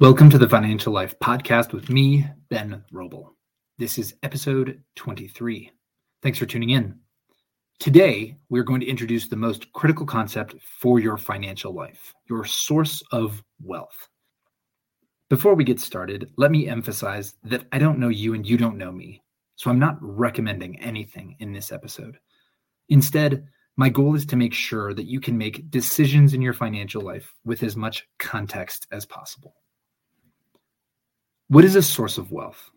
Welcome to the Financial Life Podcast with me, Ben Roble. This is episode 23. Thanks for tuning in. Today, we're going to introduce the most critical concept for your financial life your source of wealth. Before we get started, let me emphasize that I don't know you and you don't know me, so I'm not recommending anything in this episode. Instead, my goal is to make sure that you can make decisions in your financial life with as much context as possible. What is a source of wealth?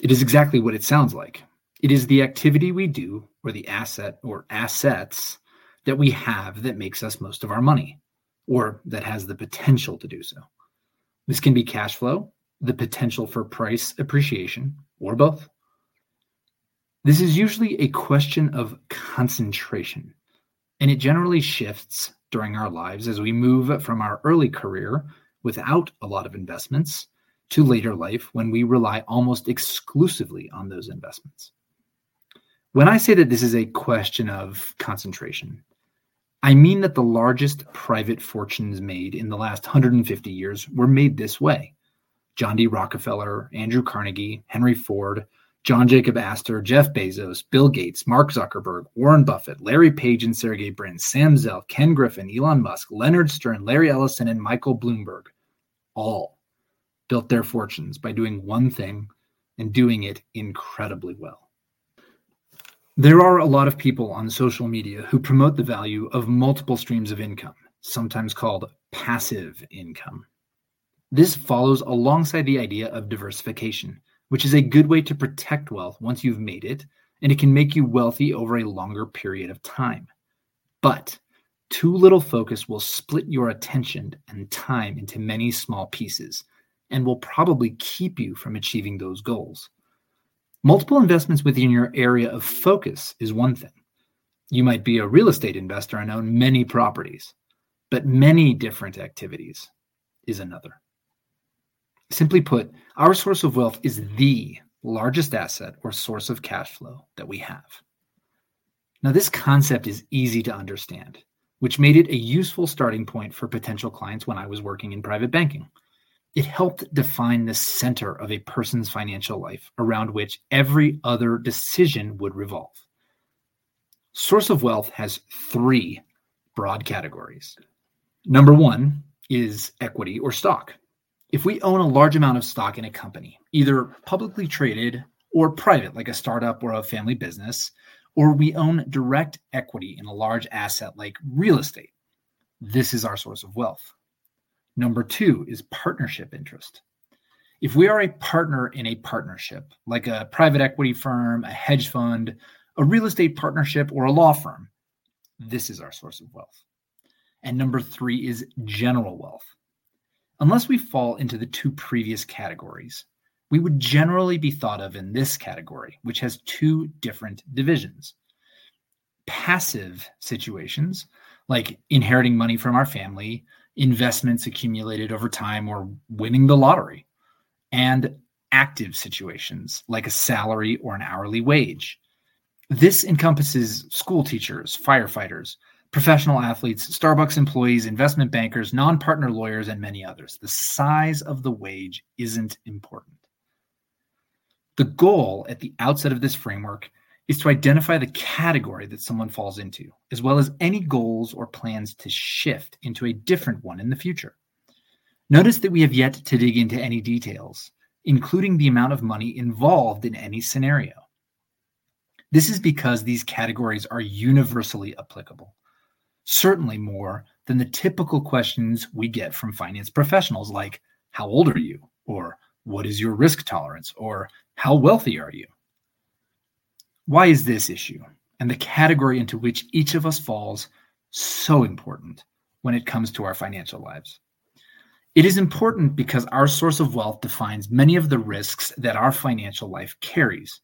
It is exactly what it sounds like. It is the activity we do or the asset or assets that we have that makes us most of our money or that has the potential to do so. This can be cash flow, the potential for price appreciation, or both. This is usually a question of concentration, and it generally shifts during our lives as we move from our early career without a lot of investments to later life when we rely almost exclusively on those investments. When I say that this is a question of concentration, I mean that the largest private fortunes made in the last 150 years were made this way. John D. Rockefeller, Andrew Carnegie, Henry Ford, John Jacob Astor, Jeff Bezos, Bill Gates, Mark Zuckerberg, Warren Buffett, Larry Page and Sergey Brin, Sam Zell, Ken Griffin, Elon Musk, Leonard Stern, Larry Ellison, and Michael Bloomberg all built their fortunes by doing one thing and doing it incredibly well. There are a lot of people on social media who promote the value of multiple streams of income, sometimes called passive income. This follows alongside the idea of diversification, which is a good way to protect wealth once you've made it, and it can make you wealthy over a longer period of time. But too little focus will split your attention and time into many small pieces, and will probably keep you from achieving those goals. Multiple investments within your area of focus is one thing. You might be a real estate investor and own many properties, but many different activities is another. Simply put, our source of wealth is the largest asset or source of cash flow that we have. Now, this concept is easy to understand, which made it a useful starting point for potential clients when I was working in private banking. It helped define the center of a person's financial life around which every other decision would revolve. Source of wealth has three broad categories. Number one is equity or stock. If we own a large amount of stock in a company, either publicly traded or private, like a startup or a family business, or we own direct equity in a large asset like real estate, this is our source of wealth. Number two is partnership interest. If we are a partner in a partnership, like a private equity firm, a hedge fund, a real estate partnership, or a law firm, this is our source of wealth. And number three is general wealth. Unless we fall into the two previous categories, we would generally be thought of in this category, which has two different divisions. Passive situations, like inheriting money from our family, investments accumulated over time or winning the lottery, and active situations like a salary or an hourly wage. This encompasses school teachers, firefighters, professional athletes, Starbucks employees, investment bankers, non partner lawyers, and many others. The size of the wage isn't important. The goal at the outset of this framework is to identify the category that someone falls into, as well as any goals or plans to shift into a different one in the future. Notice that we have yet to dig into any details, including the amount of money involved in any scenario. This is because these categories are universally applicable, certainly more than the typical questions we get from finance professionals like, How old are you? or What is your risk tolerance? or How wealthy are you? Why is this issue and the category into which each of us falls so important when it comes to our financial lives? It is important because our source of wealth defines many of the risks that our financial life carries.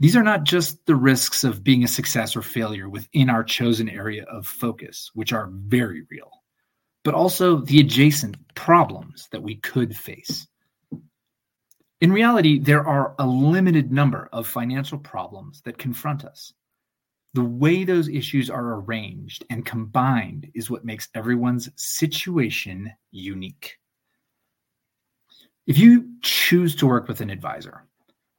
These are not just the risks of being a success or failure within our chosen area of focus, which are very real, but also the adjacent problems that we could face. In reality, there are a limited number of financial problems that confront us. The way those issues are arranged and combined is what makes everyone's situation unique. If you choose to work with an advisor,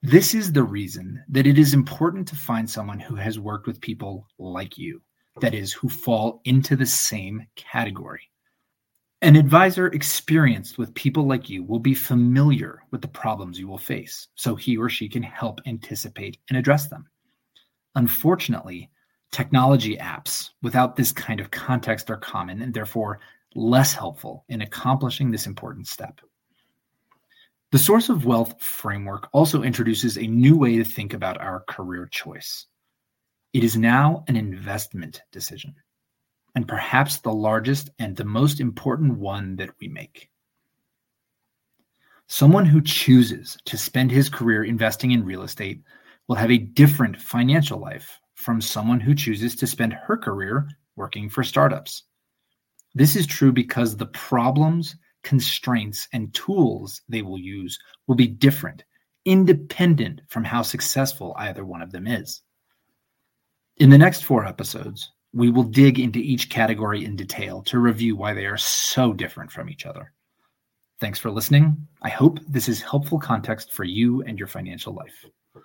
this is the reason that it is important to find someone who has worked with people like you, that is, who fall into the same category. An advisor experienced with people like you will be familiar with the problems you will face, so he or she can help anticipate and address them. Unfortunately, technology apps without this kind of context are common and therefore less helpful in accomplishing this important step. The source of wealth framework also introduces a new way to think about our career choice. It is now an investment decision, and perhaps the largest and the most important one that we make. Someone who chooses to spend his career investing in real estate will have a different financial life from someone who chooses to spend her career working for startups. This is true because the problems constraints, and tools they will use will be different, independent from how successful either one of them is. In the next four episodes, we will dig into each category in detail to review why they are so different from each other. Thanks for listening. I hope this is helpful context for you and your financial life.